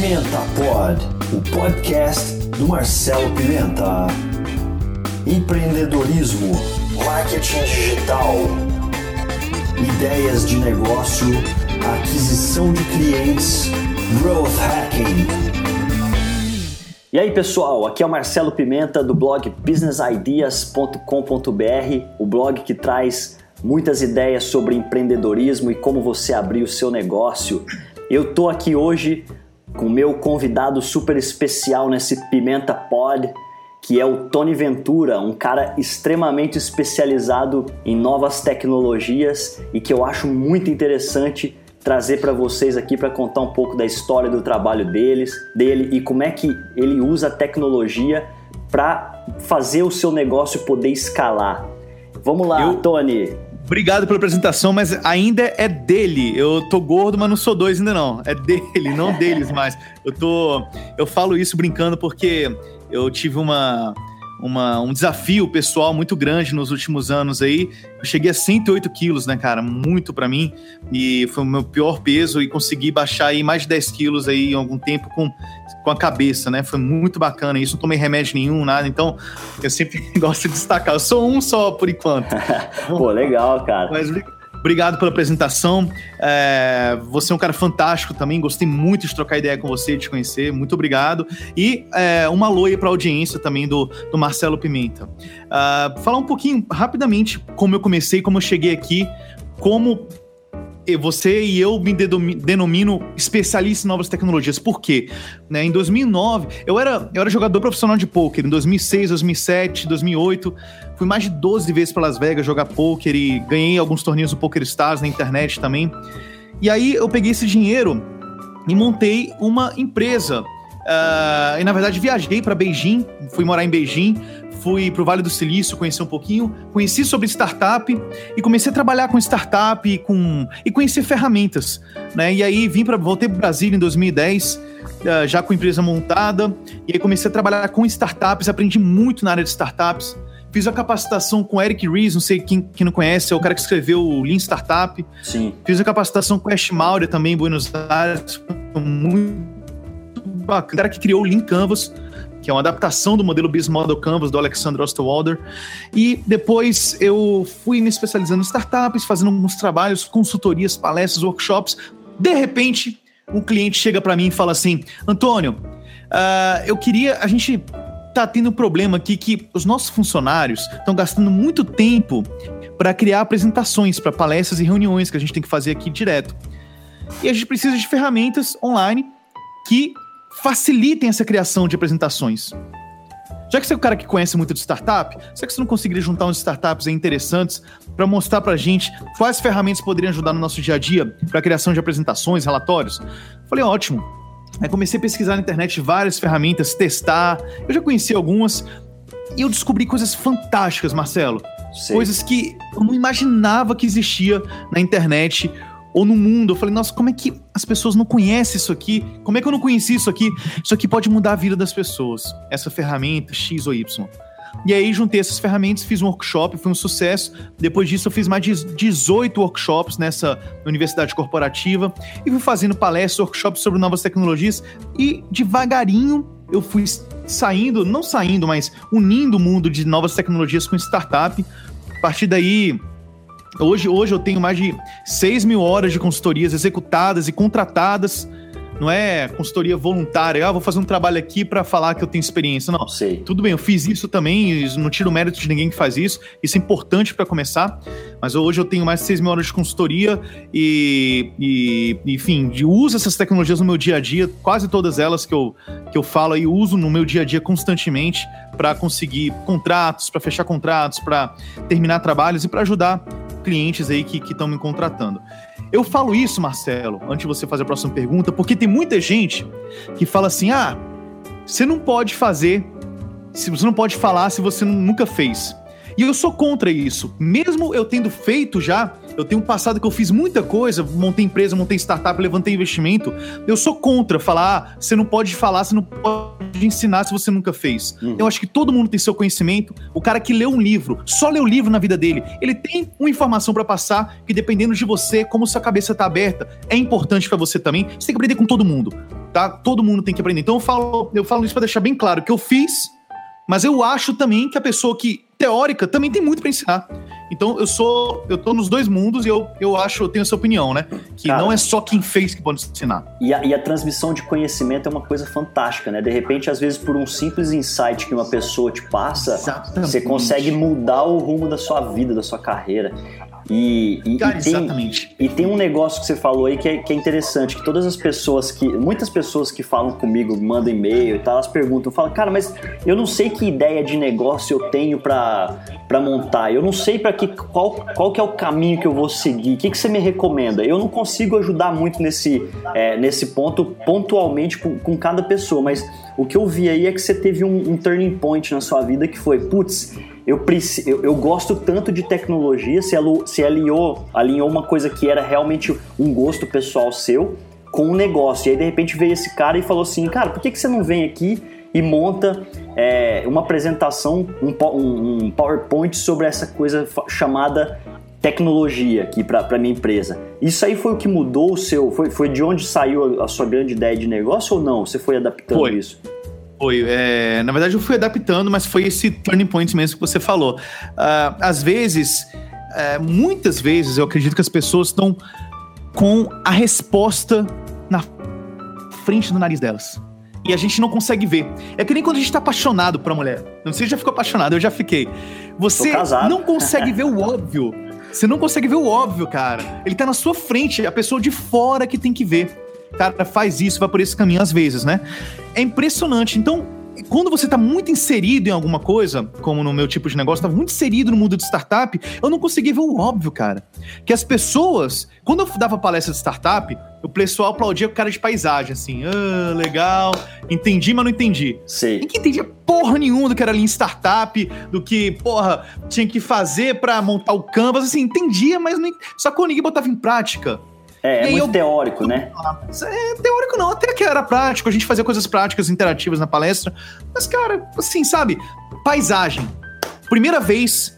Pimenta Pod, o podcast do Marcelo Pimenta. Empreendedorismo, marketing digital, ideias de negócio, aquisição de clientes, growth hacking. E aí pessoal, aqui é o Marcelo Pimenta do blog businessideas.com.br, o blog que traz muitas ideias sobre empreendedorismo e como você abrir o seu negócio. Eu tô aqui hoje com meu convidado super especial nesse Pimenta Pod, que é o Tony Ventura, um cara extremamente especializado em novas tecnologias e que eu acho muito interessante trazer para vocês aqui para contar um pouco da história do trabalho deles, dele e como é que ele usa a tecnologia para fazer o seu negócio poder escalar. Vamos lá, eu, Tony. Obrigado pela apresentação, mas ainda é dele. Eu tô gordo, mas não sou dois ainda não. É dele, não deles mais. Eu tô. Eu falo isso brincando porque eu tive uma uma, um desafio pessoal muito grande nos últimos anos aí. Eu cheguei a 108 quilos, né, cara? Muito para mim. E foi o meu pior peso e consegui baixar aí mais de 10 quilos aí em algum tempo com, com a cabeça, né? Foi muito bacana isso. Não tomei remédio nenhum, nada. Então, eu sempre gosto de destacar. Eu sou um só por enquanto. Pô, legal, cara. Mas Obrigado pela apresentação. É, você é um cara fantástico também. Gostei muito de trocar ideia com você, de te conhecer. Muito obrigado. E é, uma alô para a audiência também do, do Marcelo Pimenta. Uh, falar um pouquinho rapidamente como eu comecei, como eu cheguei aqui, como você e eu me denomino especialista em novas tecnologias. Por quê? Né, em 2009, eu era, eu era jogador profissional de pôquer. Em 2006, 2007, 2008, fui mais de 12 vezes para Las Vegas jogar pôquer e ganhei alguns torneios do Poker Stars na internet também. E aí eu peguei esse dinheiro e montei uma empresa. Uh, e na verdade viajei para Beijing, fui morar em Beijing fui para o Vale do Silício conhecer um pouquinho, conheci sobre startup e comecei a trabalhar com startup e, com, e conhecer ferramentas. Né? E aí vim para voltei para Brasília em 2010, eh, já com empresa montada, e aí comecei a trabalhar com startups, aprendi muito na área de startups. Fiz a capacitação com Eric Ries, não sei quem, quem não conhece, é o cara que escreveu o Lean Startup. Sim. Fiz a capacitação com Ash Maurya também em Buenos Aires, muito bacana. O cara que criou o Lean Canvas, que é uma adaptação do modelo Business Model Canvas do Alexander Osterwalder. E depois eu fui me especializando em startups, fazendo alguns trabalhos, consultorias, palestras, workshops. De repente, um cliente chega para mim e fala assim: Antônio, uh, eu queria. A gente tá tendo um problema aqui que os nossos funcionários estão gastando muito tempo para criar apresentações para palestras e reuniões que a gente tem que fazer aqui direto. E a gente precisa de ferramentas online que facilitem essa criação de apresentações. Já que você é o cara que conhece muito de startup, será que você não conseguiria juntar uns startups interessantes para mostrar para a gente quais ferramentas poderiam ajudar no nosso dia a dia para a criação de apresentações, relatórios? Falei, ótimo. Aí comecei a pesquisar na internet várias ferramentas, testar. Eu já conheci algumas e eu descobri coisas fantásticas, Marcelo. Sei. Coisas que eu não imaginava que existia na internet ou no mundo. Eu falei, nossa, como é que as pessoas não conhecem isso aqui? Como é que eu não conheci isso aqui? Isso aqui pode mudar a vida das pessoas. Essa ferramenta X ou Y. E aí juntei essas ferramentas, fiz um workshop, foi um sucesso. Depois disso eu fiz mais de 18 workshops nessa universidade corporativa e fui fazendo palestras, workshops sobre novas tecnologias e devagarinho eu fui saindo, não saindo, mas unindo o mundo de novas tecnologias com startup. A partir daí Hoje, hoje eu tenho mais de 6 mil horas de consultorias executadas e contratadas. Não é consultoria voluntária, ah, vou fazer um trabalho aqui para falar que eu tenho experiência. Não, sei. Tudo bem, eu fiz isso também, não tiro mérito de ninguém que faz isso. Isso é importante para começar. Mas hoje eu tenho mais de 6 mil horas de consultoria e, e enfim, de uso essas tecnologias no meu dia a dia, quase todas elas que eu, que eu falo e uso no meu dia a dia constantemente para conseguir contratos, para fechar contratos, para terminar trabalhos e para ajudar clientes aí que estão me contratando. Eu falo isso, Marcelo, antes de você fazer a próxima pergunta, porque tem muita gente que fala assim: ah, você não pode fazer, você não pode falar se você nunca fez. E eu sou contra isso. Mesmo eu tendo feito já, eu tenho um passado que eu fiz muita coisa, montei empresa, montei startup, levantei investimento. Eu sou contra falar, ah, você não pode falar, você não pode ensinar se você nunca fez. Uhum. Eu acho que todo mundo tem seu conhecimento. O cara que lê um livro, só lê o livro na vida dele, ele tem uma informação para passar que dependendo de você, como sua cabeça tá aberta, é importante para você também. Você tem que aprender com todo mundo. tá? Todo mundo tem que aprender. Então eu falo, eu falo isso para deixar bem claro que eu fiz, mas eu acho também que a pessoa que teórica também tem muito para ensinar. Então eu sou, eu tô nos dois mundos e eu, eu acho, eu tenho essa opinião, né? Que Cara, não é só quem fez que pode ensinar. E a, e a, transmissão de conhecimento é uma coisa fantástica, né? De repente, às vezes, por um simples insight que uma pessoa te passa, Exatamente. você consegue mudar o rumo da sua vida, da sua carreira. E, e, Cara, e tem, exatamente. E tem um negócio que você falou aí que é, que é, interessante, que todas as pessoas que. Muitas pessoas que falam comigo, mandam e-mail e tal, elas perguntam, falam, cara, mas eu não sei que ideia de negócio eu tenho para montar, eu não sei para que qual, qual que é o caminho que eu vou seguir, o que, que você me recomenda? Eu não consigo ajudar muito nesse, é, nesse ponto, pontualmente com, com cada pessoa, mas o que eu vi aí é que você teve um, um turning point na sua vida que foi, putz, eu, eu, eu, gosto tanto de tecnologia, se, se alinhou, alinhou uma coisa que era realmente um gosto pessoal seu com um negócio. E aí, de repente, veio esse cara e falou assim: Cara, por que, que você não vem aqui e monta é, uma apresentação, um, um, PowerPoint sobre essa coisa chamada tecnologia aqui para minha empresa? Isso aí foi o que mudou o seu. Foi, foi de onde saiu a sua grande ideia de negócio ou não? Você foi adaptando foi. isso? Foi. É, na verdade, eu fui adaptando, mas foi esse turning point mesmo que você falou. Uh, às vezes, uh, muitas vezes, eu acredito que as pessoas estão com a resposta na frente do nariz delas. E a gente não consegue ver. É que nem quando a gente tá apaixonado por uma mulher. Não sei se já ficou apaixonado, eu já fiquei. Você não consegue ver o óbvio. Você não consegue ver o óbvio, cara. Ele tá na sua frente, é a pessoa de fora que tem que ver cara faz isso, vai por esse caminho às vezes, né? É impressionante. Então, quando você está muito inserido em alguma coisa, como no meu tipo de negócio, estava muito inserido no mundo de startup, eu não conseguia ver o óbvio, cara. Que as pessoas, quando eu dava palestra de startup, o pessoal aplaudia com cara de paisagem, assim, ah, legal, entendi, mas não entendi. Sim. Ninguém entendia porra nenhuma do que era ali em startup, do que, porra, tinha que fazer para montar o canvas, assim, entendia, mas não... só que ninguém botava em prática. É, é muito eu... teórico, né? É, teórico não, até que era prático, a gente fazia coisas práticas, interativas na palestra. Mas, cara, assim, sabe? Paisagem. Primeira vez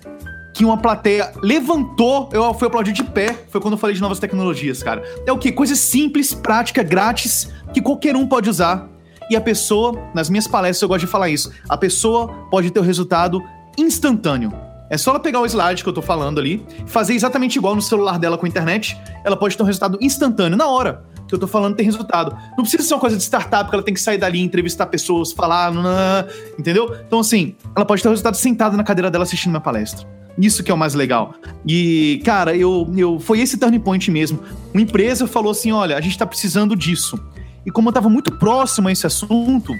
que uma plateia levantou, eu fui aplaudir de pé, foi quando eu falei de novas tecnologias, cara. É o quê? Coisa simples, prática, grátis, que qualquer um pode usar. E a pessoa, nas minhas palestras eu gosto de falar isso, a pessoa pode ter o resultado instantâneo. É só ela pegar o slide que eu tô falando ali, fazer exatamente igual no celular dela com a internet, ela pode ter um resultado instantâneo, na hora que eu tô falando tem resultado. Não precisa ser uma coisa de startup que ela tem que sair dali, entrevistar pessoas, falar, entendeu? Então, assim, ela pode ter o resultado sentada na cadeira dela assistindo minha palestra. Isso que é o mais legal. E, cara, eu, eu foi esse turning point mesmo. Uma empresa falou assim: olha, a gente tá precisando disso. E como eu tava muito próximo a esse assunto,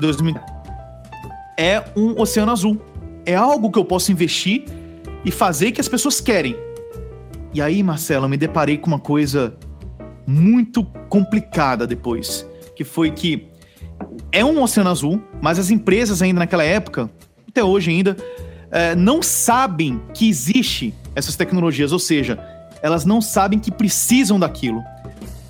2000, é um oceano azul é algo que eu posso investir e fazer que as pessoas querem. E aí, Marcelo, eu me deparei com uma coisa muito complicada depois, que foi que é um oceano azul, mas as empresas ainda naquela época, até hoje ainda, é, não sabem que existe essas tecnologias, ou seja, elas não sabem que precisam daquilo.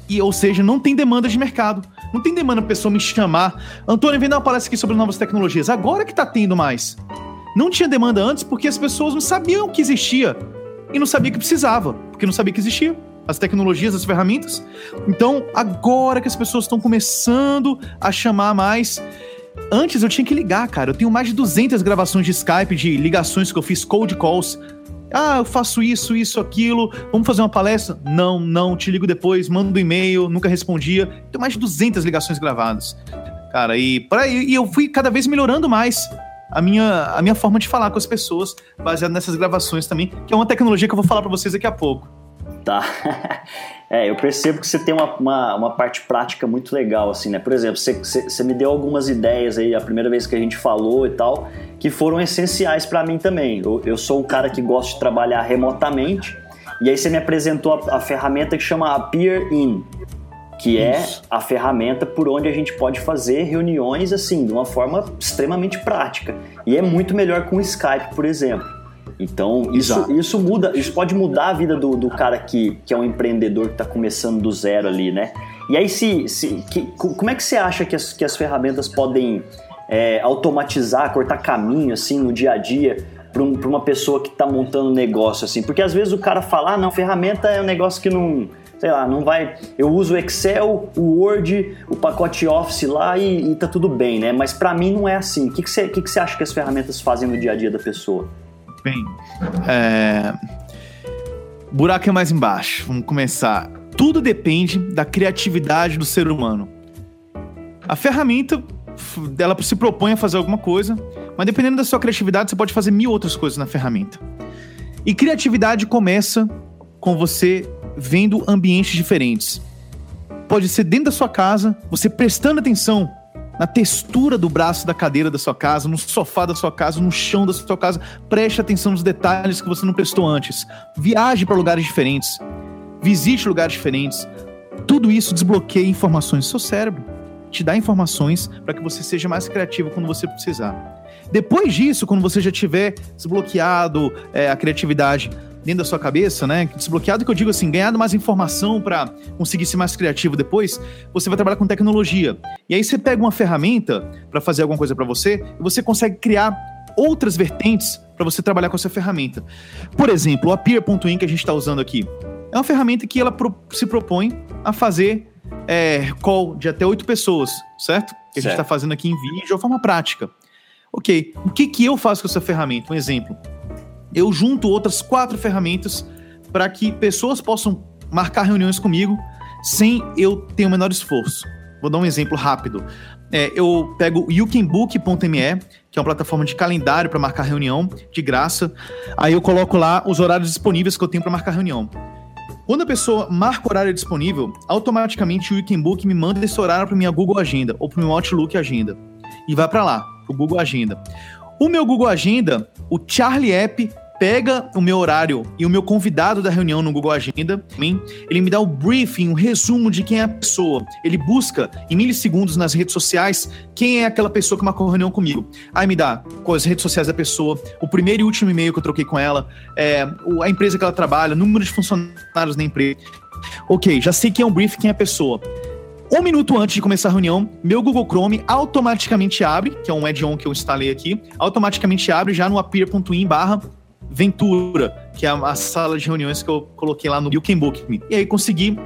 E, ou seja, não tem demanda de mercado. Não tem demanda a pessoa me chamar. Antônio, vem dar uma palestra aqui sobre novas tecnologias. Agora que tá tendo mais. Não tinha demanda antes porque as pessoas não sabiam que existia e não sabia que precisava, porque não sabia que existia as tecnologias, as ferramentas. Então, agora que as pessoas estão começando a chamar mais. Antes eu tinha que ligar, cara. Eu tenho mais de 200 gravações de Skype, de ligações que eu fiz, cold calls. Ah, eu faço isso, isso, aquilo. Vamos fazer uma palestra? Não, não, te ligo depois, mando um e-mail, nunca respondia. Tenho mais de 200 ligações gravadas. Cara, e, pra, e eu fui cada vez melhorando mais a minha, a minha forma de falar com as pessoas, baseado nessas gravações também, que é uma tecnologia que eu vou falar para vocês daqui a pouco. Tá. É, eu percebo que você tem uma, uma, uma, parte prática muito legal, assim, né? Por exemplo, você, você, me deu algumas ideias aí, a primeira vez que a gente falou e tal, que foram essenciais para mim também. Eu, eu sou um cara que gosta de trabalhar remotamente, e aí você me apresentou a, a ferramenta que chama Appear In, que é Isso. é a ferramenta por onde a gente pode fazer reuniões assim, de uma forma extremamente prática. E é muito melhor com o Skype, por exemplo. Então, isso, isso muda, isso pode mudar a vida do, do cara que, que é um empreendedor que está começando do zero ali, né? E aí, se, se que, como é que você acha que as, que as ferramentas podem é, automatizar, cortar caminho, assim, no dia a dia, para um, uma pessoa que está montando negócio, assim? Porque às vezes o cara fala, ah, não, ferramenta é um negócio que não sei lá, não vai. Eu uso o Excel, o Word, o pacote Office lá e, e tá tudo bem, né? Mas para mim não é assim. O que, que, você, que, que você acha que as ferramentas fazem no dia a dia da pessoa? Bem, é... buraco é mais embaixo. Vamos começar. Tudo depende da criatividade do ser humano. A ferramenta, ela se propõe a fazer alguma coisa, mas dependendo da sua criatividade, você pode fazer mil outras coisas na ferramenta. E criatividade começa com você vendo ambientes diferentes. Pode ser dentro da sua casa, você prestando atenção na textura do braço da cadeira da sua casa, no sofá da sua casa, no chão da sua casa. Preste atenção nos detalhes que você não prestou antes. Viaje para lugares diferentes. Visite lugares diferentes. Tudo isso desbloqueia informações do seu cérebro. Te dá informações para que você seja mais criativo quando você precisar. Depois disso, quando você já tiver desbloqueado é, a criatividade dentro da sua cabeça, né? Desbloqueado que eu digo assim, ganhado mais informação para conseguir ser mais criativo depois, você vai trabalhar com tecnologia. E aí você pega uma ferramenta para fazer alguma coisa para você e você consegue criar outras vertentes para você trabalhar com essa ferramenta. Por exemplo, o Appear.in que a gente está usando aqui é uma ferramenta que ela pro, se propõe a fazer é, call de até oito pessoas, certo? Que a gente está fazendo aqui em vídeo de uma forma prática. Ok, o que, que eu faço com essa ferramenta? Um exemplo. Eu junto outras quatro ferramentas para que pessoas possam marcar reuniões comigo sem eu ter o menor esforço. Vou dar um exemplo rápido. É, eu pego o youcanbook.me, que é uma plataforma de calendário para marcar reunião, de graça. Aí eu coloco lá os horários disponíveis que eu tenho para marcar reunião. Quando a pessoa marca o horário disponível, automaticamente o Weekendbook me manda esse horário para minha Google Agenda ou para o meu Outlook Agenda. E vai para lá o Google Agenda. O meu Google Agenda, o Charlie App pega o meu horário e o meu convidado da reunião no Google Agenda, ele me dá o briefing, o resumo de quem é a pessoa. Ele busca em milissegundos nas redes sociais quem é aquela pessoa que marcou a reunião comigo. Aí me dá as redes sociais da pessoa, o primeiro e último e-mail que eu troquei com ela, é, a empresa que ela trabalha, número de funcionários na empresa. Ok, já sei quem é o briefing, quem é a pessoa. Um minuto antes de começar a reunião, meu Google Chrome automaticamente abre, que é um add-on que eu instalei aqui, automaticamente abre já no appear.in barra Ventura, que é a, sala de reuniões que eu coloquei lá no You Can Book Me. E aí consegui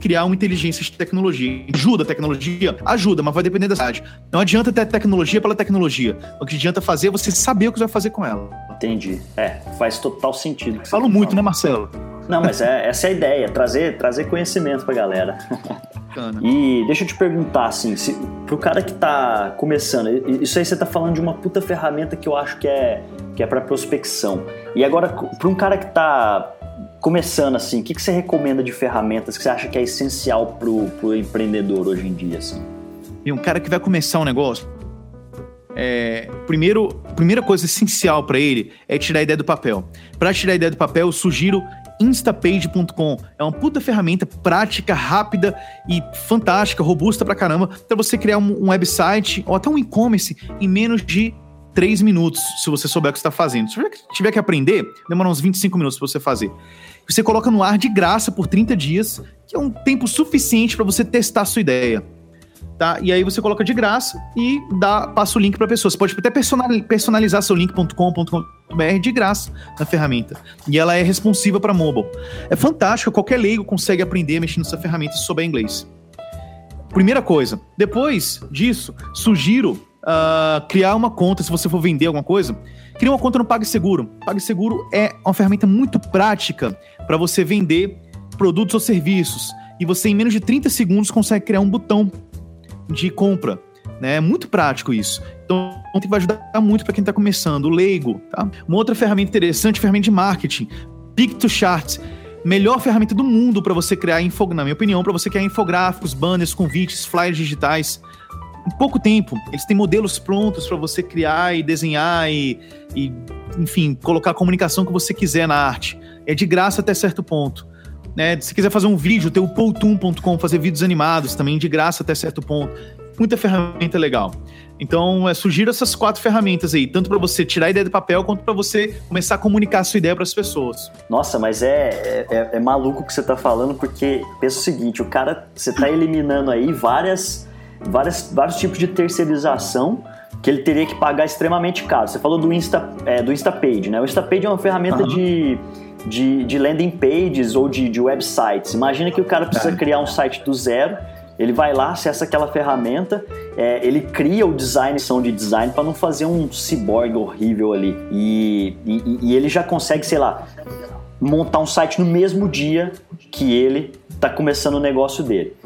criar uma inteligência de tecnologia. Ajuda a tecnologia? Ajuda, mas vai depender da cidade. Não adianta ter tecnologia pela tecnologia. O que adianta fazer é você saber o que você vai fazer com ela. Entendi. É, faz total sentido. Falo muito, falando. né, Marcelo? Não, mas é, essa é a ideia, trazer, trazer conhecimento pra galera. E deixa eu te perguntar, assim, se, pro cara que tá começando, isso aí você tá falando de uma puta ferramenta que eu acho que é, que é para prospecção. E agora, para um cara que está começando assim, o que, que você recomenda de ferramentas que você acha que é essencial pro, pro empreendedor hoje em dia? Assim? E um cara que vai começar um negócio, é, primeiro, primeira coisa essencial para ele é tirar a ideia do papel. Para tirar a ideia do papel, eu sugiro instapage.com. É uma puta ferramenta prática, rápida e fantástica, robusta pra caramba, para você criar um, um website ou até um e-commerce em menos de 3 minutos, se você souber o que está fazendo. Se tiver que aprender, demora uns 25 minutos para você fazer. Você coloca no ar de graça por 30 dias, que é um tempo suficiente para você testar a sua ideia. Tá? E aí você coloca de graça e dá, passa o link para pessoa. Você pode até personalizar seu link.com.br de graça na ferramenta. E ela é responsiva para mobile. É fantástico, qualquer leigo consegue aprender mexendo nessa ferramenta se souber inglês. Primeira coisa. Depois disso, sugiro uh, criar uma conta, se você for vender alguma coisa, cria uma conta no PagSeguro. PagSeguro é uma ferramenta muito prática para você vender produtos ou serviços. E você, em menos de 30 segundos, consegue criar um botão de compra. Né? É muito prático isso. Então, vai ajudar muito para quem está começando. O Leigo, tá? Uma outra ferramenta interessante, ferramenta de marketing. Pictochart. Melhor ferramenta do mundo para você criar, info, na minha opinião, para você criar infográficos, banners, convites, flyers digitais em pouco tempo. Eles têm modelos prontos para você criar e desenhar e, e, enfim, colocar a comunicação que você quiser na arte. É de graça até certo ponto. Né? Se quiser fazer um vídeo, tem o Poutum.com, fazer vídeos animados também de graça até certo ponto. Muita ferramenta legal. Então, é, sugiro essas quatro ferramentas aí, tanto para você tirar a ideia do papel, quanto para você começar a comunicar a sua ideia para as pessoas. Nossa, mas é, é, é maluco o que você está falando, porque pensa o seguinte: o cara, você está eliminando aí várias várias, vários tipos de terceirização que ele teria que pagar extremamente caro. Você falou do Insta, é, do Instapage, né? O Instapage é uma ferramenta uhum. de, de, de landing pages ou de, de websites. Imagina que o cara precisa é. criar um site do zero, ele vai lá, acessa aquela ferramenta, é, ele cria o design, são de design, para não fazer um cyborg horrível ali. E, e, e, ele já consegue, sei lá, montar um site no mesmo dia que ele está começando o negócio dele.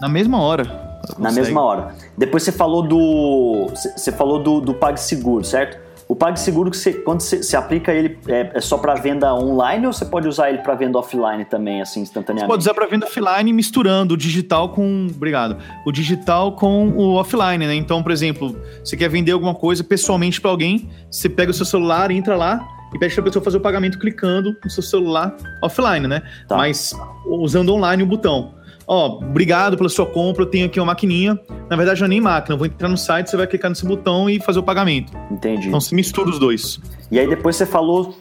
Na mesma hora. Na mesma hora. Depois você falou do. Você falou do, do PagSeguro, certo? O PagSeguro, você, quando você, você aplica ele, é, é só para venda online ou você pode usar ele para venda offline também, assim, instantaneamente? Você pode usar para venda offline misturando o digital com. Obrigado. O digital com o offline, né? Então, por exemplo, você quer vender alguma coisa pessoalmente para alguém, você pega o seu celular, entra lá e pede para a pessoa fazer o pagamento clicando no seu celular offline, né? Tá. Mas usando online o botão ó, obrigado pela sua compra, eu tenho aqui uma maquininha. Na verdade, não é nem máquina, eu vou entrar no site, você vai clicar nesse botão e fazer o pagamento. Entendi. Então você mistura os dois. E aí depois você falou,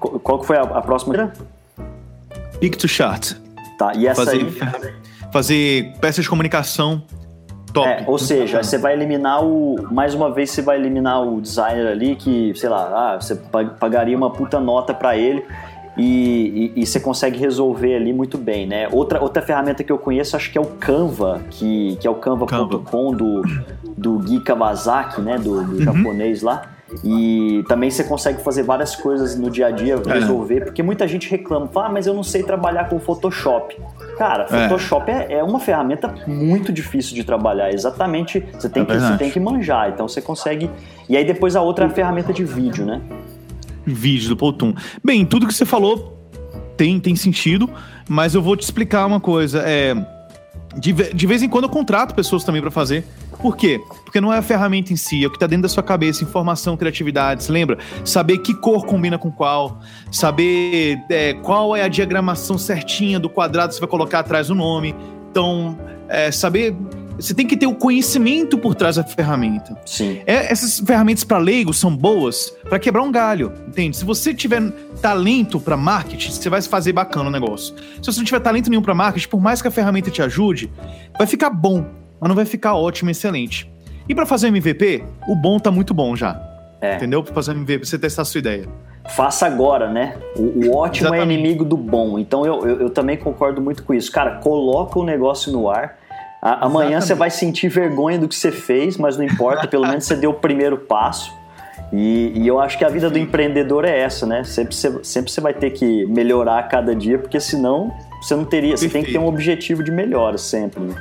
qual que foi a, a próxima? Picture Chart. Tá, e essa fazer, aí? Fazer peças de comunicação top. É, ou seja, você vai eliminar o. Mais uma vez, você vai eliminar o designer ali que, sei lá, ah, você pagaria uma puta nota para ele e, e, e, você consegue resolver ali muito bem, né? Outra, outra ferramenta que eu conheço, acho que é o Canva, que, que é o canva.com Canva. do, do Gui Kawasaki, né? Do, do uhum. japonês lá. E também você consegue fazer várias coisas no dia a dia, é. resolver, é. porque muita gente reclama, fala, ah, mas eu não sei trabalhar com Photoshop. Cara, é. Photoshop é. é, uma ferramenta muito difícil de trabalhar. Exatamente, você tem, é que, você tem que manjar. Então você consegue. E aí depois a outra é a ferramenta de vídeo, né? Vídeos do Poltum. Bem, tudo que você falou tem, tem sentido, mas eu vou te explicar uma coisa. É, de, de vez em quando eu contrato pessoas também para fazer. Por quê? Porque não é a ferramenta em si, é o que está dentro da sua cabeça, informação, criatividade. Você lembra? Saber que cor combina com qual, saber é, qual é a diagramação certinha do quadrado que você vai colocar atrás do nome. Então, é, saber você tem que ter o conhecimento por trás da ferramenta. Sim. É, essas ferramentas para leigos são boas para quebrar um galho, entende? Se você tiver talento para marketing, você vai fazer bacana o negócio. Se você não tiver talento nenhum para marketing, por mais que a ferramenta te ajude, vai ficar bom, mas não vai ficar ótimo, excelente. E para fazer MVP, o bom tá muito bom já. É. Entendeu? Para fazer MVP, pra você testar a sua ideia. Faça agora, né? O, o ótimo é Exatamente. é inimigo do bom. Então eu, eu, eu também concordo muito com isso. Cara, coloca o negócio no ar a, amanhã você vai sentir vergonha do que você fez, mas não importa, pelo menos você deu o primeiro passo. E, e, eu acho que a vida do empreendedor é essa, né? Sempre você, sempre você vai ter que melhorar a cada dia, porque senão você não teria. Você tem que ter um objetivo de melhora sempre, né?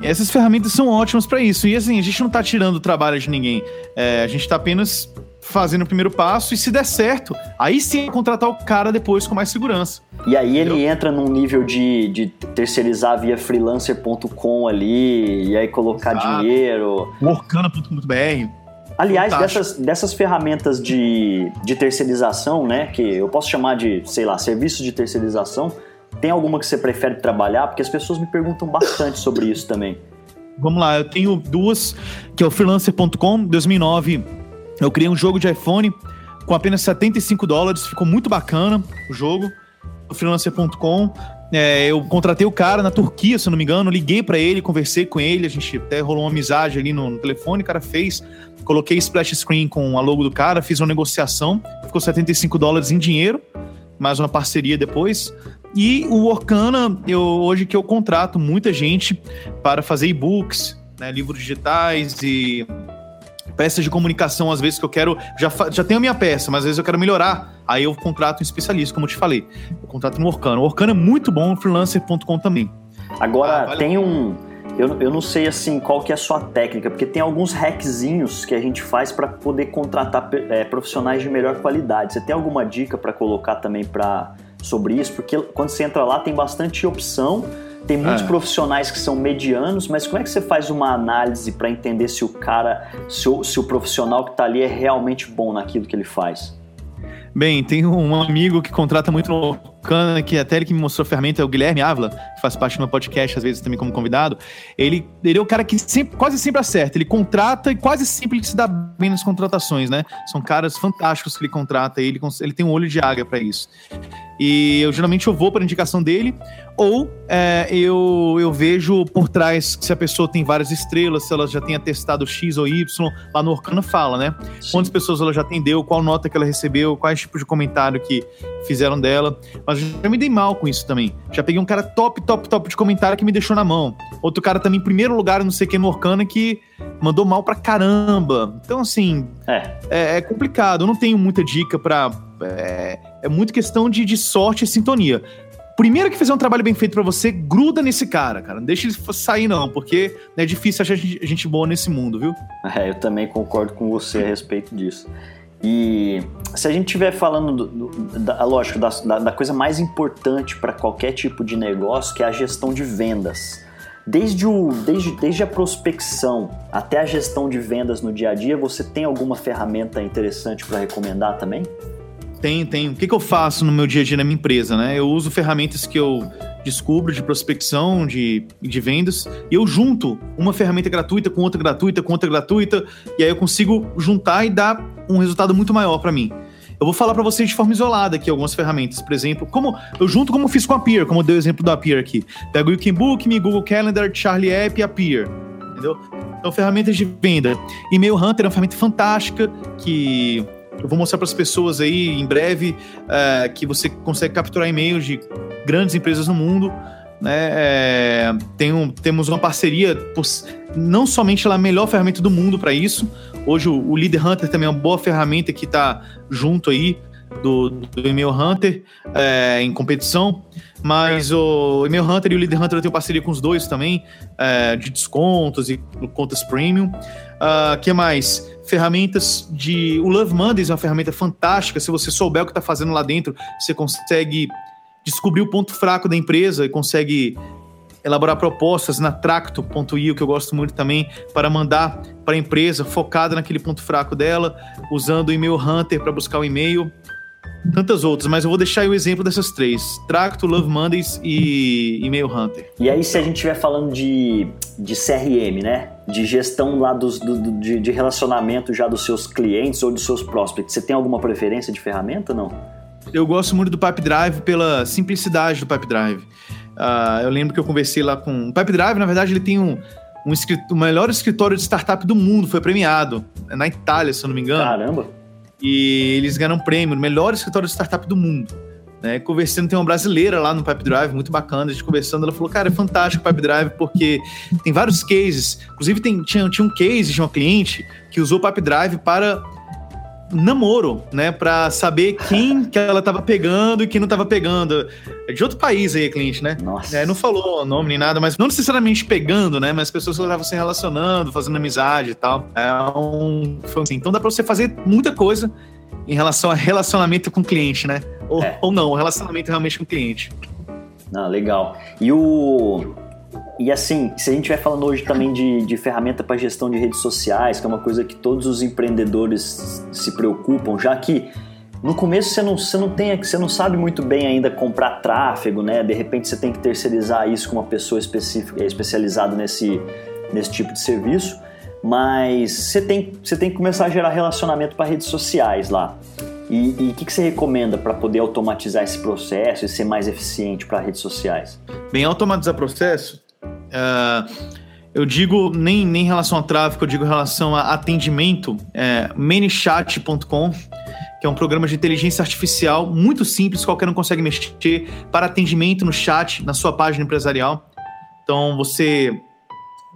Essas ferramentas são ótimas para isso. E assim, a gente não está tirando o trabalho de ninguém. É, a gente está apenas fazendo o primeiro passo e se der certo, aí sim contratar o cara depois com mais segurança. E aí ele Entendeu? entra num nível de, de terceirizar via freelancer.com ali, e aí colocar Exato. dinheiro. Workana.com.br. Aliás, dessas, dessas ferramentas de, de terceirização, né, que eu posso chamar de, sei lá, serviços de terceirização, tem alguma que você prefere trabalhar? Porque as pessoas me perguntam bastante sobre isso também. Vamos lá, eu tenho duas, que é o freelancer.com, 2009 eu criei um jogo de iPhone com apenas 75 dólares, ficou muito bacana o jogo. Freelancer.com. É, eu contratei o cara na Turquia, se não me engano, liguei para ele, conversei com ele, a gente até rolou uma amizade ali no, no, telefone, o cara fez. Coloquei splash screen com a logo do cara, fiz uma negociação, ficou 75 dólares em dinheiro, mais uma parceria depois. E o Orkana, eu, hoje que eu contrato muita gente para fazer e-books, né, livros digitais e peças de comunicação, às vezes que eu quero. Já, já tenho a minha peça, mas às vezes eu quero melhorar. Aí eu contrato um especialista, como eu te falei. Eu contrato no Orkano. O Orkano é muito bom, freelancer.com também. Agora, ah, vale tem um. Eu, eu não sei assim qual que é a sua técnica, porque tem alguns hackzinhos que a gente faz para poder contratar é, profissionais de melhor qualidade. Você tem alguma dica para colocar também para sobre isso? Porque quando você entra lá tem bastante opção tem muitos é. profissionais que são medianos, mas como é que você faz uma análise para entender se o cara, se o, se o profissional que está ali é realmente bom naquilo que ele faz? Bem, tem um amigo que contrata muito no Cana, que até ele que me mostrou a ferramenta, é o Guilherme Ávila, que faz parte do meu podcast, às vezes também como convidado, ele, ele é o cara que sempre, quase sempre acerta. Ele contrata e quase sempre ele se dá bem nas contratações, né? São caras fantásticos que ele contrata e ele, ele tem um olho de águia para isso. E eu geralmente eu vou para indicação dele, ou é, eu, eu vejo por trás se a pessoa tem várias estrelas, se ela já tenha testado X ou Y, lá no Orkana fala, né? Sim. Quantas pessoas ela já atendeu, qual nota que ela recebeu, quais tipos de comentário que fizeram dela. Mas eu já me dei mal com isso também. Já peguei um cara top, top, top de comentário que me deixou na mão. Outro cara também em primeiro lugar, não sei o que, no Orkana, que mandou mal pra caramba. Então, assim, é, é, é complicado. Eu não tenho muita dica pra. É, é muito questão de, de sorte e sintonia. Primeiro que fizer um trabalho bem feito para você, gruda nesse cara, cara. Não deixa ele sair, não, porque é difícil achar gente, gente boa nesse mundo, viu? É, eu também concordo com você a respeito disso. E se a gente estiver falando, do, do, da, lógico, da, da, coisa mais importante para qualquer tipo de negócio, que é a gestão de vendas. Desde, o, desde, desde a prospecção até a gestão de vendas no dia a dia, você tem alguma ferramenta interessante para recomendar também? Tem, tem. O que, que eu faço no meu dia a dia na minha empresa, né? Eu uso ferramentas que eu descubro de prospecção, de, de vendas, e eu junto uma ferramenta gratuita com outra gratuita, com outra gratuita, e aí eu consigo juntar e dar um resultado muito maior para mim. Eu vou falar para vocês de forma isolada aqui algumas ferramentas, por exemplo, como eu junto como eu fiz com a Peer, como eu dei o exemplo da Peer aqui. Pego o You Can Book Me, Google Calendar, Charlie App e a Peer, entendeu? Então, ferramentas de venda. E-mail Hunter é uma ferramenta fantástica que eu vou mostrar para as pessoas aí em breve é, que você consegue capturar e-mails de grandes empresas no mundo. Né? É, tem um, temos uma parceria, não somente a melhor ferramenta do mundo para isso. Hoje o, o Leader Hunter também é uma boa ferramenta que está junto aí do, do Email Hunter é, em competição. Mas o Email Hunter e o Leader Hunter eu tenho parceria com os dois também, é, de descontos e contas premium. O uh, que mais? Ferramentas de. O Love Mondays é uma ferramenta fantástica. Se você souber o que está fazendo lá dentro, você consegue descobrir o ponto fraco da empresa e consegue elaborar propostas na Tracto.io, que eu gosto muito também, para mandar para a empresa focada naquele ponto fraco dela, usando o e-mail Hunter para buscar o e-mail tantas outras, mas eu vou deixar aí o exemplo dessas três: Tracto, Love Mondays e Email Hunter. E aí, se a gente estiver falando de, de CRM, né? De gestão lá dos, do, do, de, de relacionamento já dos seus clientes ou dos seus prospects, você tem alguma preferência de ferramenta não? Eu gosto muito do Pipe Drive pela simplicidade do Pipe Drive. Uh, eu lembro que eu conversei lá com. O Pipe Drive, na verdade, ele tem um, um o melhor escritório de startup do mundo, foi premiado. É na Itália, se eu não me engano. Caramba! E eles ganham um prêmio, o melhor escritório de startup do mundo. Né, conversando, tem uma brasileira lá no Pipe Drive, muito bacana, a gente conversando, ela falou, cara, é fantástico o Pipe Drive, porque tem vários cases, inclusive tem, tinha, tinha um case de uma cliente que usou o Pipe Drive para namoro, né, para saber quem que ela tava pegando e quem não tava pegando. É de outro país aí, cliente, né? Nossa. É, não falou nome nem nada, mas não necessariamente pegando, né, mas pessoas que estavam se relacionando, fazendo amizade e tal. É um, assim. Então dá para você fazer muita coisa em relação a relacionamento com o cliente, né? Ou, é. ou não, relacionamento realmente com o cliente. Ah, legal. E o e assim, se a gente estiver falando hoje também de, de ferramenta para gestão de redes sociais, que é uma coisa que todos os empreendedores se preocupam, já que no começo você não, você não tem, você não sabe muito bem ainda comprar tráfego, né? De repente você tem que terceirizar isso com uma pessoa específica, especializada nesse, nesse tipo de serviço, mas você tem, você tem que começar a gerar relacionamento para redes sociais lá. E o que, que, você recomenda para poder automatizar esse processo e ser mais eficiente para redes sociais? Bem, automatizar processo Uh, eu digo nem, nem em relação a tráfego, eu digo em relação a atendimento, é, que é um programa de inteligência artificial muito simples, qualquer um consegue mexer para atendimento no chat, na sua página empresarial. Então você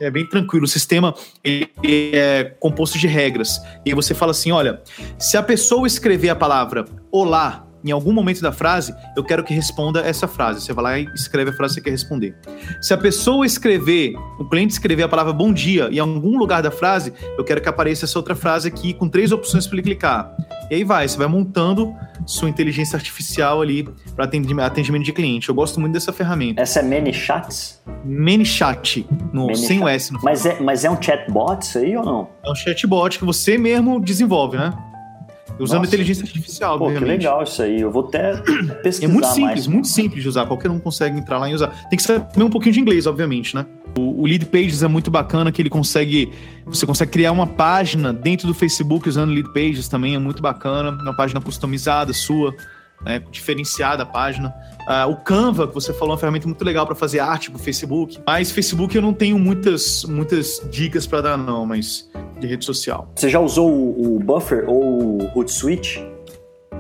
é bem tranquilo. O sistema é composto de regras. E você fala assim: olha, se a pessoa escrever a palavra olá em algum momento da frase, eu quero que responda essa frase. Você vai lá e escreve a frase que você quer responder. Se a pessoa escrever, o cliente escrever a palavra bom dia em algum lugar da frase, eu quero que apareça essa outra frase aqui com três opções para ele clicar. E aí vai, você vai montando sua inteligência artificial ali para atendimento de cliente. Eu gosto muito dessa ferramenta. Essa é ManyChats? ManyChat, no, Many sem o S. No mas, é, mas é um chatbot isso aí ou não? É um chatbot que você mesmo desenvolve, né? Usando Nossa. inteligência artificial, Pô, que obviamente. legal isso aí. Eu vou até pesquisar É muito mais. simples, muito simples de usar. Qualquer um consegue entrar lá e usar. Tem que saber um pouquinho de inglês, obviamente, né? O, o Lead Pages é muito bacana, que ele consegue. Você consegue criar uma página dentro do Facebook usando Lead Pages também, é muito bacana. Uma página customizada sua, né, diferenciada a página. Ah, o Canva, que você falou, é uma ferramenta muito legal para fazer arte pro Facebook. Mas Facebook eu não tenho muitas, muitas dicas para dar, não, mas de rede social. Você já usou o, o Buffer ou o Hootsuite?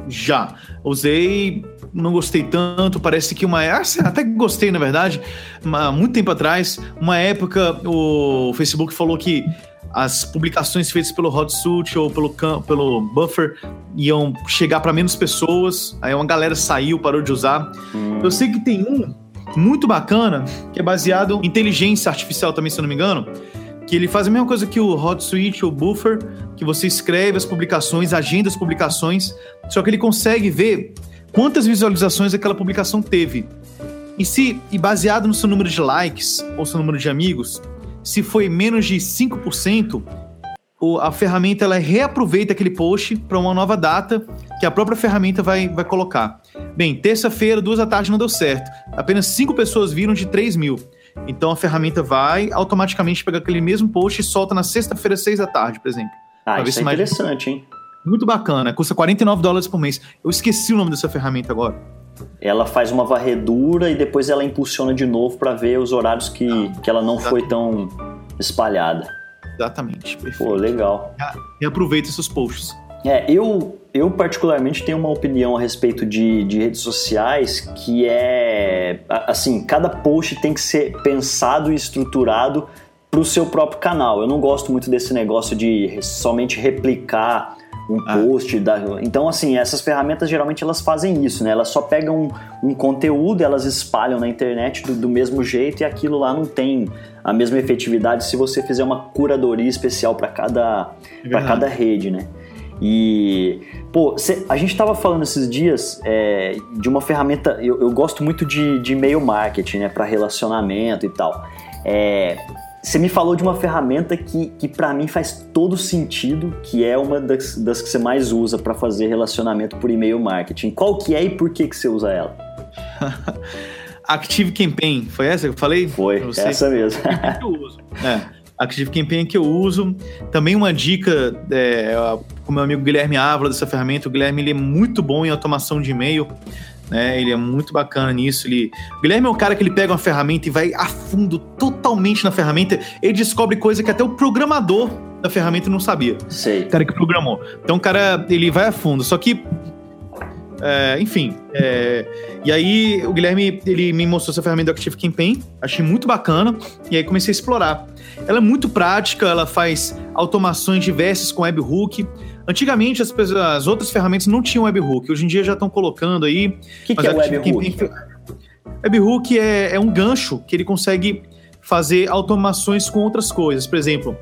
Já. Usei, não gostei tanto. Parece que uma. ah, Até que gostei, na verdade. Muito tempo atrás, uma época, o Facebook falou que as publicações feitas pelo Hotsuite ou pelo, pelo Buffer iam chegar para menos pessoas. Aí uma galera saiu, parou de usar. Hum, Eu sei que tem um muito bacana, que é baseado em inteligência artificial também, se eu não me engano, que ele faz a mesma coisa que o Hotsuite ou Buffer, que você escreve as publicações, agenda as publicações, só que ele consegue ver quantas visualizações aquela publicação teve. E se e baseado no seu número de likes ou seu número de amigos, se foi menos de 5%, o- a ferramenta ela reaproveita aquele post para uma nova data que a própria ferramenta vai, vai colocar. Bem, terça-feira, duas da tarde não deu certo. Apenas cinco pessoas viram de 3 mil. Então a ferramenta vai automaticamente pegar aquele mesmo post e solta na sexta-feira, seis da tarde, por exemplo. Ah, isso é mais- interessante, hein? Muito bacana, custa 49 dólares por mês. Eu esqueci o nome dessa ferramenta agora. Ela faz uma varredura e depois ela impulsiona de novo para ver os horários que, que ela não foi tão espalhada. Exatamente, Pô, perfeito. legal. E aproveita esses posts. É, eu, eu particularmente tenho uma opinião a respeito de, de redes sociais que é assim, cada post tem que ser pensado e estruturado para o seu próprio canal. Eu não gosto muito desse negócio de somente replicar um Ah. post. Da, então, assim, essas ferramentas geralmente elas fazem isso, né? Elas só pegam um, um conteúdo, elas espalham na internet do, do mesmo jeito e aquilo lá não tem a mesma efetividade se você fizer uma curadoria especial para cada, É cada rede, né? E, pô, cê- a gente tava falando esses dias é, de uma ferramenta. Eu, eu gosto muito de, de e-mail marketing, né, para relacionamento e tal. É, você me falou de uma ferramenta que, que para mim faz todo sentido, que é uma das, das que você mais usa para fazer relacionamento por e-mail marketing. Qual que é e por que, que você usa ela? Active Campaign, foi essa que eu falei? Foi, essa mesmo. que eu uso. É, Active Campaign que eu uso. Também uma dica é, com meu amigo Guilherme Ávila dessa ferramenta. O Guilherme ele é muito bom em automação de e-mail. Né, ele é muito bacana nisso. Ele... O Guilherme é um cara que ele pega uma ferramenta e vai a fundo totalmente na ferramenta. Ele descobre coisa que até o programador da ferramenta não sabia. Sei. O cara que programou. Então o cara, ele vai a fundo. Só que, é, enfim. é, e aí o Guilherme, ele me mostrou essa ferramenta do Active Campaign. Achei muito bacana. E aí comecei a explorar. Ela é muito prática, ela faz automações diversas com webhook. Antigamente as, pessoas- as outras ferramentas não tinham webhook. Hoje em dia já estão colocando aí. O que, que é webhook? Campaign- Webhook é, é um gancho que ele consegue fazer automações com outras coisas. Por exemplo,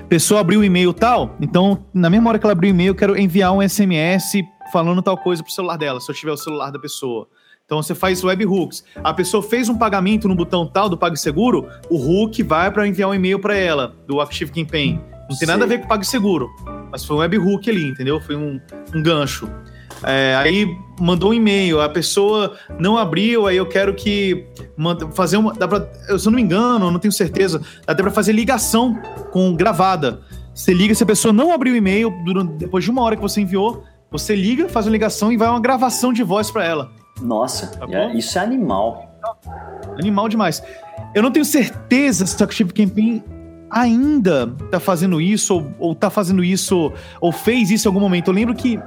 a pessoa abriu o e-mail tal, então na mesma hora que ela abriu o e-mail, eu quero enviar um SMS falando tal coisa pro celular dela, se eu tiver o celular da pessoa. Então você faz webhooks. A pessoa fez um pagamento no botão tal do PagSeguro, o hook vai para enviar um e-mail para ela do Active Campaign. Não tem nada a ver com o PagSeguro, mas foi um webhook ali, entendeu? Foi um, um gancho. É, aí mandou um e-mail, a pessoa não abriu, aí eu quero que fazer uma, dá pra, eu, se eu não me engano, eu não tenho certeza, dá até pra fazer ligação com gravada. Você liga, se a pessoa não abriu o e-mail durante, depois de uma hora que você enviou, você liga, faz uma ligação e vai uma gravação de voz pra ela. Nossa, Tá é- isso é animal. Animal demais. Eu não tenho certeza se o Active Campaign ainda tá fazendo isso, ou, ou tá fazendo isso, ou fez isso em algum momento. Eu lembro que,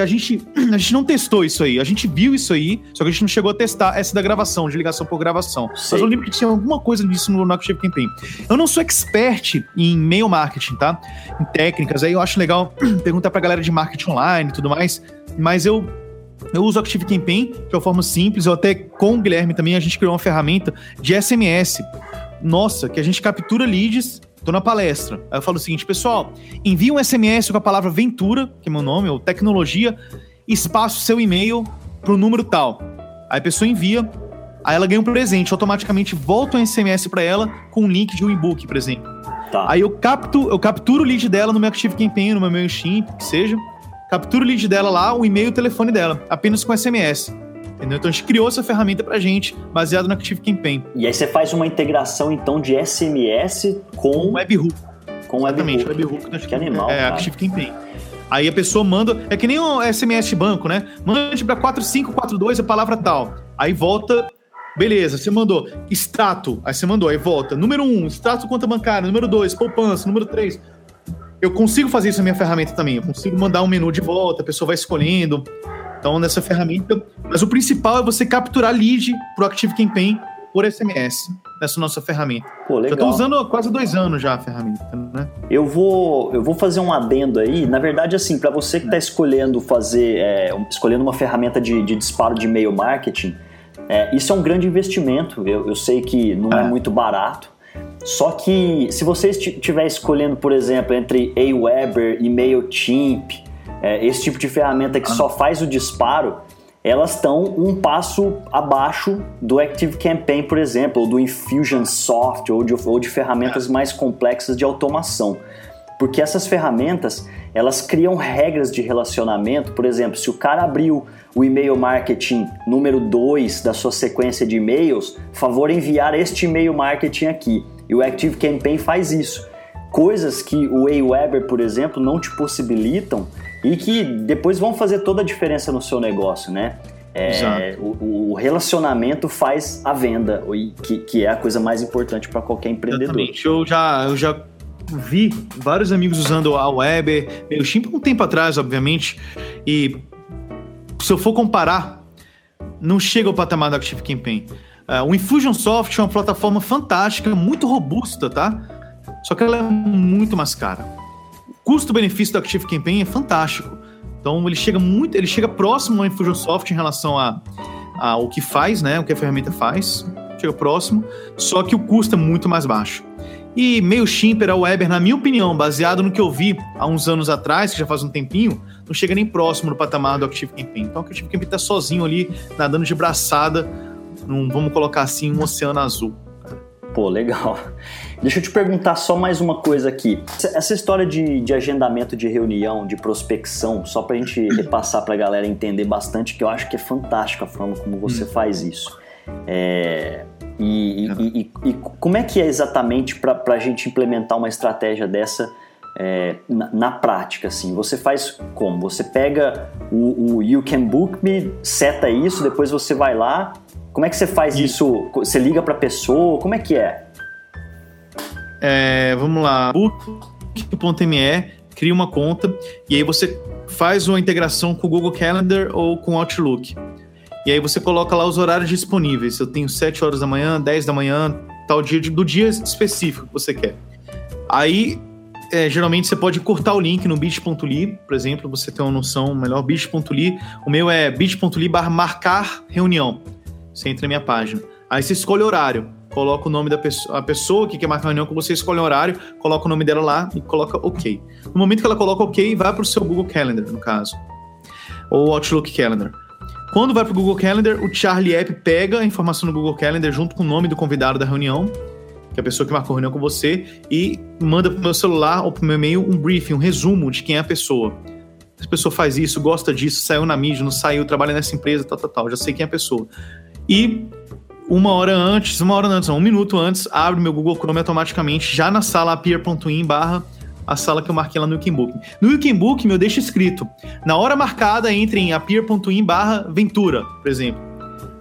a, gente, a gente não testou isso aí. A gente viu isso aí, só que a gente não chegou a testar essa da gravação, de ligação por gravação. Sei. Mas eu lembro que tinha alguma coisa disso no, no Active Campaign. Eu não sou expert em e-mail marketing, tá? Em técnicas. Aí eu acho legal perguntar pra galera de marketing online e tudo mais. Mas eu eu uso o Active Campaign, que é uma forma simples. Eu até com o Guilherme também a gente criou uma ferramenta de SMS. Nossa, que a gente captura leads. Tô na palestra. Aí eu falo o seguinte, pessoal, envia um SMS com a palavra Ventura, que é meu nome, ou tecnologia, espaço seu e-mail pro número tal. Aí a pessoa envia, aí ela ganha um presente, automaticamente volta um SMS para ela com um link de um e-book, por exemplo. Tá. Aí eu capto, eu capturo o lead dela no meu Active Campaign, no meu MailChimp, que seja. Capturo o lead dela lá, o e-mail e o telefone dela, apenas com SMS. Entendeu? Então a gente criou essa ferramenta pra gente, baseado no Active Campaign. E aí você faz uma integração então de SMS com, com webhook. Com Exatamente, webhook. webhook que animal. É, cara. Active Campaign. Aí a pessoa manda, é que nem o SMS banco, né? Mande para 4542 a palavra tal. Aí volta Beleza, você mandou extrato, aí você mandou, aí volta. Número 1, um, extrato conta bancária. Número 2, poupança. Número 3. Eu consigo fazer isso na minha ferramenta também. Eu consigo mandar um menu de volta, a pessoa vai escolhendo. Então, nessa ferramenta. Mas o principal é você capturar lead pro Active Campaign por SMS nessa nossa ferramenta. Pô, legal. Eu tô usando há quase dois anos já a ferramenta, né? Eu vou, eu vou fazer um adendo aí. Na verdade, assim, para você que está escolhendo fazer, é, escolhendo uma ferramenta de, de disparo de e-mail marketing, é, isso é um grande investimento. Eu, eu sei que não é. é muito barato. Só que se você estiver escolhendo, por exemplo, entre Aweber e MailChimp, é, esse tipo de ferramenta que ah. só faz o disparo, elas estão um passo abaixo do Active Campaign, por exemplo, ou do Infusionsoft, ou de, ou de ferramentas mais complexas de automação. Porque essas ferramentas, elas criam regras de relacionamento. Por exemplo, se o cara abriu o e-mail marketing número 2 da sua sequência de e-mails, favor enviar este e-mail marketing aqui. E o Active Campaign faz isso. Coisas que o Aweber, por exemplo, não te possibilitam e que depois vão fazer toda a diferença no seu negócio, né? É, o, o, relacionamento faz a venda, que, que é a coisa mais importante para qualquer empreendedor. Exatamente. Eu já, eu já vi vários amigos usando a Weber, MailChimp um tempo atrás, obviamente, e se eu for comparar, não chega ao patamar do Active Campaign. Uh, o Infusionsoft é uma plataforma fantástica, muito robusta, tá? Só que ela é muito mais cara. O custo-benefício do Active Campaign é fantástico. Então ele chega muito, ele chega próximo ao Infusionsoft em relação a, a o que faz, né? O que a ferramenta faz, chega próximo. Só que o custo é muito mais baixo. E MailChimp era Weber, na minha opinião, baseado no que eu vi há uns anos atrás, que já faz um tempinho, não chega nem próximo do patamar do Active Campaign. Então o Active Campaign está sozinho ali, nadando de braçada, num, vamos colocar assim, um oceano azul. Pô, legal. Deixa eu te perguntar só mais uma coisa aqui. Essa história de, de agendamento de reunião, de prospecção, só para a gente repassar para a galera entender bastante, que eu acho que é fantástico a forma como você hum. faz isso. É, e, e, e, e, como é que é exatamente para a gente implementar uma estratégia dessa é, na, na, prática? Assim? Você faz como? Você pega o, o, You Can Book Me, seta isso, depois você vai lá. Como é que você faz isso? Você liga para a pessoa? Como é que é? É vamos lá. Book.me, cria uma conta e aí você faz uma integração com o Google Calendar ou com o Outlook. E aí você coloca lá os horários disponíveis. Eu tenho 7 horas da manhã, 10 da manhã, tal dia do dia específico que você quer. Aí, é, geralmente você pode cortar o link no bit.ly, por exemplo, você tem uma noção melhor, bit.ly. O meu é bit.ly barra marcar reunião. Você entra na minha página. Aí você escolhe o horário, coloca o nome da pessoa, a pessoa que quer marcar reunião com você, escolhe o horário, coloca o nome dela lá e coloca OK. No momento que ela coloca OK, vai para o seu Google Calendar, no caso. Ou Outlook Calendar. Quando vai para o Google Calendar, o Charlie App pega a informação no Google Calendar junto com o nome do convidado da reunião, que é a pessoa que marcou a reunião com você, e manda para o meu celular ou para o meu e-mail um briefing, um resumo de quem é a pessoa. Se a pessoa faz isso, gosta disso, saiu na mídia, não saiu, trabalha nessa empresa, tal, tal, tal, já sei quem é a pessoa. E uma hora antes, uma hora antes, não, um minuto antes, abre meu Google Chrome automaticamente, já na sala appear.in barra a sala que eu marquei lá no Book. No Book, eu deixo escrito, na hora marcada, entre em appear.in barra Ventura, por exemplo.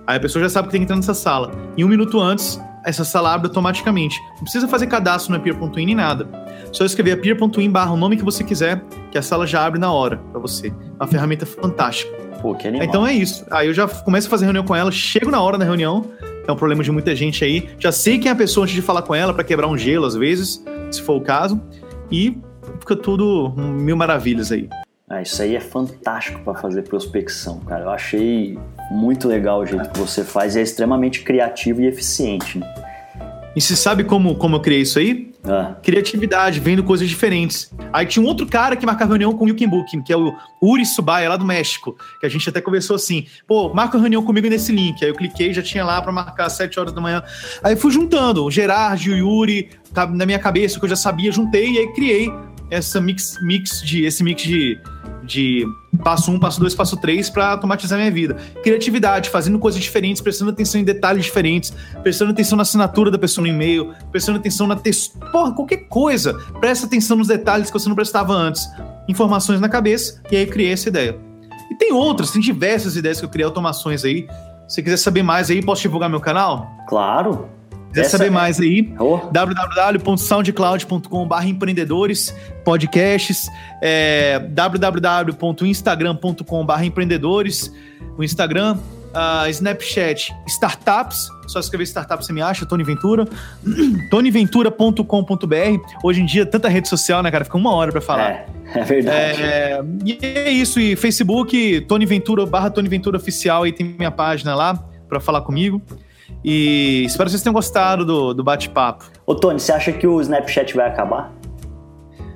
Aí a pessoa já sabe que tem que entrar nessa sala. E um minuto antes, essa sala abre automaticamente. Não precisa fazer cadastro no appear.in nem nada. Só escrever appear.in barra o nome que você quiser, que a sala já abre na hora para você. Uma ferramenta fantástica. Pô, que animal. Então é isso. Aí eu já começo a fazer reunião com ela, chego na hora da reunião, é um problema de muita gente aí. Já sei quem é a pessoa antes de falar com ela para quebrar um gelo às vezes, se for o caso e fica tudo mil maravilhas aí. Ah, isso aí é fantástico para fazer prospecção, cara. Eu achei muito legal o jeito que você faz e é extremamente criativo e eficiente. Né? E você sabe como, como eu criei isso aí? Ah. Criatividade, vendo coisas diferentes. Aí tinha um outro cara que marcava reunião com o Yukin Booking, que é o Uri Subaya, lá do México, que a gente até conversou assim, pô, marca reunião comigo nesse link. Aí eu cliquei, já tinha lá para marcar às 7 horas da manhã. Aí fui juntando o Gerard, o Yuri, tá na minha cabeça, que eu já sabia, juntei e aí criei essa mix, mix de, esse mix de de passo um, passo dois, passo três para automatizar minha vida. Criatividade, fazendo coisas diferentes, prestando atenção em detalhes diferentes, prestando atenção na assinatura da pessoa no e-mail, prestando atenção na textura, porra, qualquer coisa. Presta atenção nos detalhes que você não prestava antes. Informações na cabeça, e aí criei essa ideia. E tem outras, tem diversas ideias que eu criei, automações aí. Se você quiser saber mais aí, posso divulgar meu canal? Claro. Quiser Essa saber é... mais aí, oh. www.soundcloud.com.br empreendedores, podcasts, é, www.instagram.com.br empreendedores, o Instagram, uh, Snapchat, startups, só escrever startup você me acha, Tony Ventura, tonyventura.com.br, hoje em dia tanta rede social, né cara, fica uma hora para falar. É, é verdade. É, e é isso, e Facebook, Tony Ventura, barra Tony Ventura Oficial, aí tem minha página lá para falar comigo. E espero que vocês tenham gostado do, do bate-papo. Ô, Tony, você acha que o Snapchat vai acabar?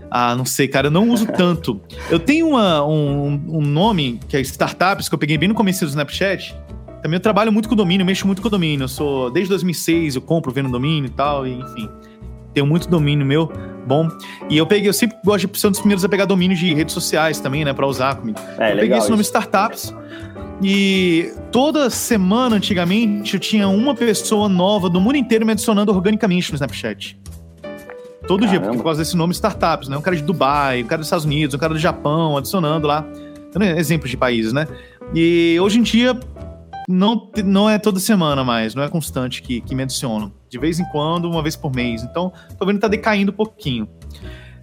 Ah, não sei, cara, eu não uso tanto. Eu tenho uma, um, um nome, que é Startups, que eu peguei bem no começo do Snapchat. Também eu trabalho muito com domínio, mexo muito com domínio. Eu sou, desde 2006 eu compro, vendo domínio e tal, e, enfim. Tenho muito domínio meu, bom. E eu peguei, eu sempre gosto de ser um dos primeiros a pegar domínio de redes sociais também, né, pra usar comigo. É, eu peguei esse nome Startups. E toda semana, antigamente, eu tinha uma pessoa nova do mundo inteiro me adicionando organicamente no Snapchat. Todo Caramba. dia, por causa desse nome startups, né? Um cara de Dubai, um cara dos Estados Unidos, um cara do Japão, adicionando lá. Exemplos de países, né? E hoje em dia, não, não é toda semana mais, não é constante que, que me adicionam. De vez em quando, uma vez por mês. Então, tô vendo que tá decaindo um pouquinho.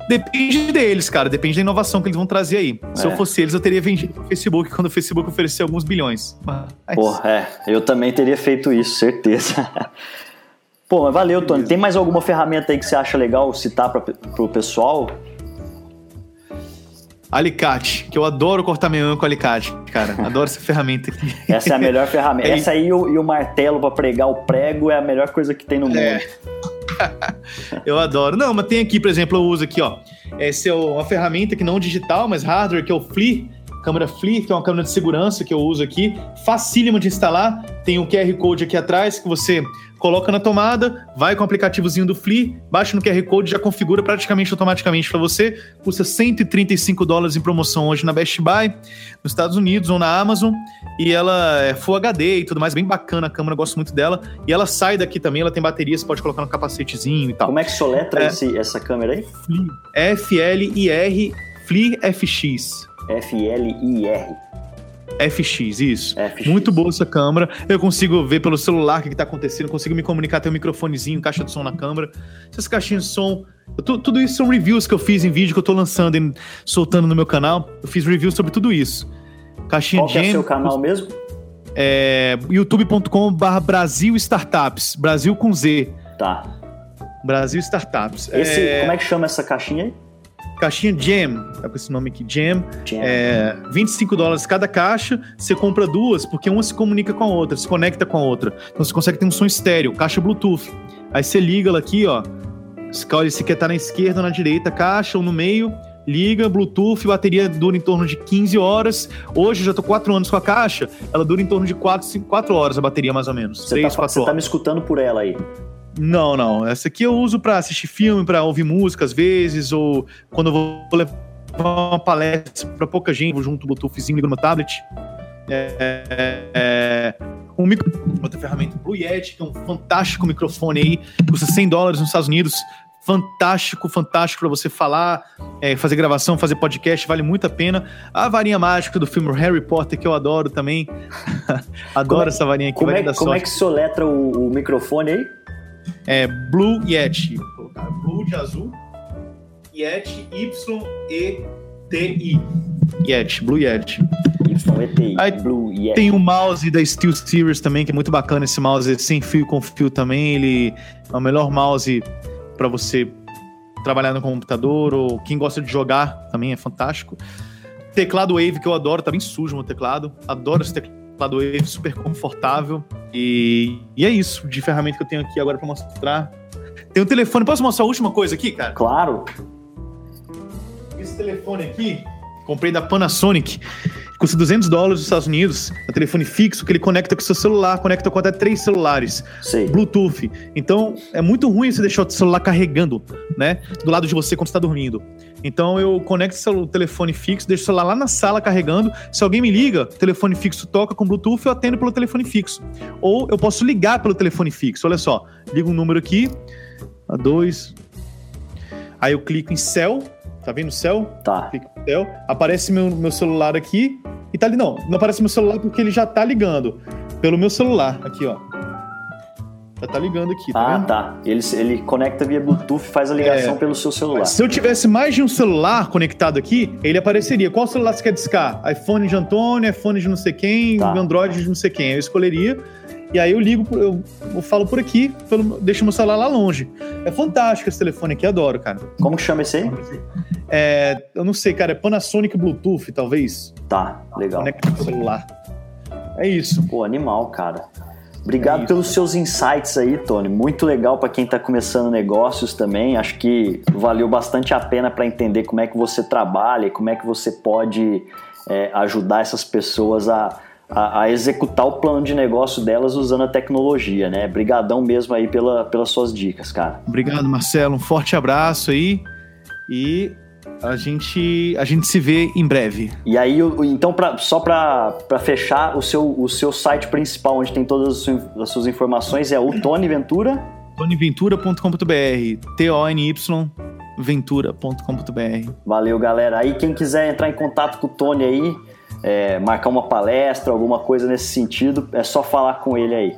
Depende deles, cara. Depende da inovação que eles vão trazer aí. É. Se eu é. fosse eles, eu teria vendido pro Facebook quando o Facebook ofereceu alguns bilhões. Mas... Porra, é. Eu também teria feito isso, certeza. Pô, mas valeu, Tony. Tem mais alguma ferramenta aí que você acha legal citar para pro pessoal? Alicate, que eu adoro cortar meu com alicate, cara. Adoro essa ferramenta aqui. Essa é a melhor ferramenta. É. Essa aí e o, e o martelo para pregar o prego é a melhor coisa que tem no mundo. É. eu adoro. Não, mas tem aqui, por exemplo, eu uso aqui, ó. Essa é uma ferramenta que não digital, mas hardware, que é o FLIR, câmera FLIR, que é uma câmera de segurança que eu uso aqui. Facílimo de instalar. Tem um QR Code aqui atrás que você coloca na tomada, vai com o aplicativozinho do Fli, baixa no QR Code, já configura praticamente automaticamente para você. Custa 135 dólares em promoção hoje na Best Buy, nos Estados Unidos ou na Amazon. E ela é Full HD e tudo mais, bem bacana a câmera, gosto muito dela. E ela sai daqui também, ela tem bateria, você pode colocar no capacetezinho e tal. Como é que soletra é, esse, essa câmera aí? F-L-I-R, Fli FX. F-L-I-R. FX, isso. FX. Muito boa essa câmera. Eu consigo ver pelo celular o que, está acontecendo, consigo me comunicar, tem um microfonezinho, caixa de som na câmera. Essas caixinhas de som. Tô, tudo isso são reviews que eu fiz em vídeo que eu tô lançando e soltando no meu canal. Eu fiz reviews sobre tudo isso. Caixinha Qual de. Qual é o seu canal mesmo? É youtube.com.br Brasil Startups. Brasil com Z. Tá. Brasil Startups. Esse, é... Como é que chama essa caixinha aí? Caixinha Jam, tá com esse nome aqui, Jam. Jam. É, 25 dólares cada caixa, você compra duas, porque uma se comunica com a outra, se conecta com a outra. Então você consegue ter um som estéreo, caixa Bluetooth. Aí você liga ela aqui, ó. Escolhe se quer estar tá na esquerda ou na direita, caixa ou no meio, liga, Bluetooth, bateria dura em torno de 15 horas. Hoje, já tô 4 anos com a caixa, ela dura em torno de 4, 5, 4 horas a bateria, mais ou menos. Você 3, tá, você tá me escutando por ela aí? Não, não. Essa aqui eu uso para assistir filme, para ouvir música às vezes, ou quando eu vou levar uma palestra para pouca gente, vou junto o Bluetoothzinho, ligo no meu tablet. É, é, é, um micro... Outra ferramenta, Blue Yeti, que é um fantástico microfone aí, custa 100 dólares nos Estados Unidos. Fantástico, fantástico para você falar, é, fazer gravação, fazer podcast, vale muito a pena. A varinha mágica do filme Harry Potter, que eu adoro também. adoro é essa varinha aqui. Como, é, como é que soletra o, o microfone aí? É Blue Yeti. Vou colocar Blue de azul. Yeti, Y-E-T-I. Yeti, Blue Yeti. Y-E-T-I. Aí Blue Yeti. Tem o mouse da Steel Series também, que é muito bacana esse mouse, sem fio com fio também. Ele é o melhor mouse para você trabalhar no computador, ou quem gosta de jogar também é fantástico. Teclado Wave, que eu adoro, tá bem sujo o meu teclado. Adoro esse teclado Wave super confortável. E, e é isso de ferramenta que eu tenho aqui agora para mostrar. Tem um telefone. Posso mostrar a última coisa aqui, cara? Claro. Esse telefone aqui, comprei da Panasonic. Custa 200 dólares nos Estados Unidos. É um telefone fixo que ele conecta com o seu celular, conecta com até três celulares. Sei. Bluetooth. Então, é muito ruim você deixar o celular carregando, né? Do lado de você quando está dormindo. Então, eu conecto o telefone fixo, deixo o celular lá na sala carregando. Se alguém me liga, o telefone fixo toca com Bluetooth, eu atendo pelo telefone fixo. Ou eu posso ligar pelo telefone fixo. Olha só, ligo um número aqui, a dois. Aí eu clico em céu, tá vendo o céu? Tá. Clico em céu, aparece meu, meu celular aqui e tá ali. Não, não aparece meu celular porque ele já tá ligando. Pelo meu celular, aqui, ó. Já tá ligando aqui, tá Ah, vendo? tá. Ele, ele conecta via Bluetooth e faz a ligação É. pelo seu celular. Se eu tivesse mais de um celular conectado aqui, ele apareceria. Qual celular você quer discar? iPhone de Antônio, iPhone de não sei quem, Tá. Android de não sei quem. Eu escolheria. E aí eu ligo, eu, eu falo por aqui, pelo, deixo meu celular lá longe. É fantástico esse telefone aqui, adoro, cara. Como que chama esse aí? É, eu não sei, cara, é Panasonic Bluetooth, talvez. Tá, legal. Conecta com o celular. É isso. Pô, animal, cara. Obrigado É pelos seus insights aí, Tony. Muito legal para quem está começando negócios também. Acho que valeu bastante a pena para entender como é que você trabalha e como é que você pode é, ajudar essas pessoas a, a, a executar o plano de negócio delas usando a tecnologia, né? Brigadão mesmo aí pela, pelas suas dicas, cara. Obrigado, Marcelo. Um forte abraço aí. E a gente, a gente se vê em breve. E aí, então, pra, só para fechar, o seu, o seu site principal, onde tem todas as suas, as suas informações, é o Tony Ventura. tonyventura.com.br T-O-N-Y ventura.com.br Valeu, galera. Aí, quem quiser entrar em contato com o Tony aí, é, marcar uma palestra, alguma coisa nesse sentido, é só falar com ele aí.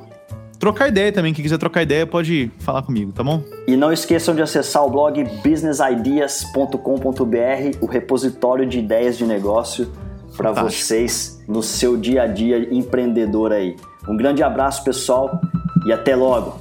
Trocar ideia também, quem quiser trocar ideia pode falar comigo, tá bom? E não esqueçam de acessar o blog businessideas.com.br, o repositório de ideias de negócio para vocês no seu dia a dia empreendedor aí. Um grande abraço, pessoal, e até logo.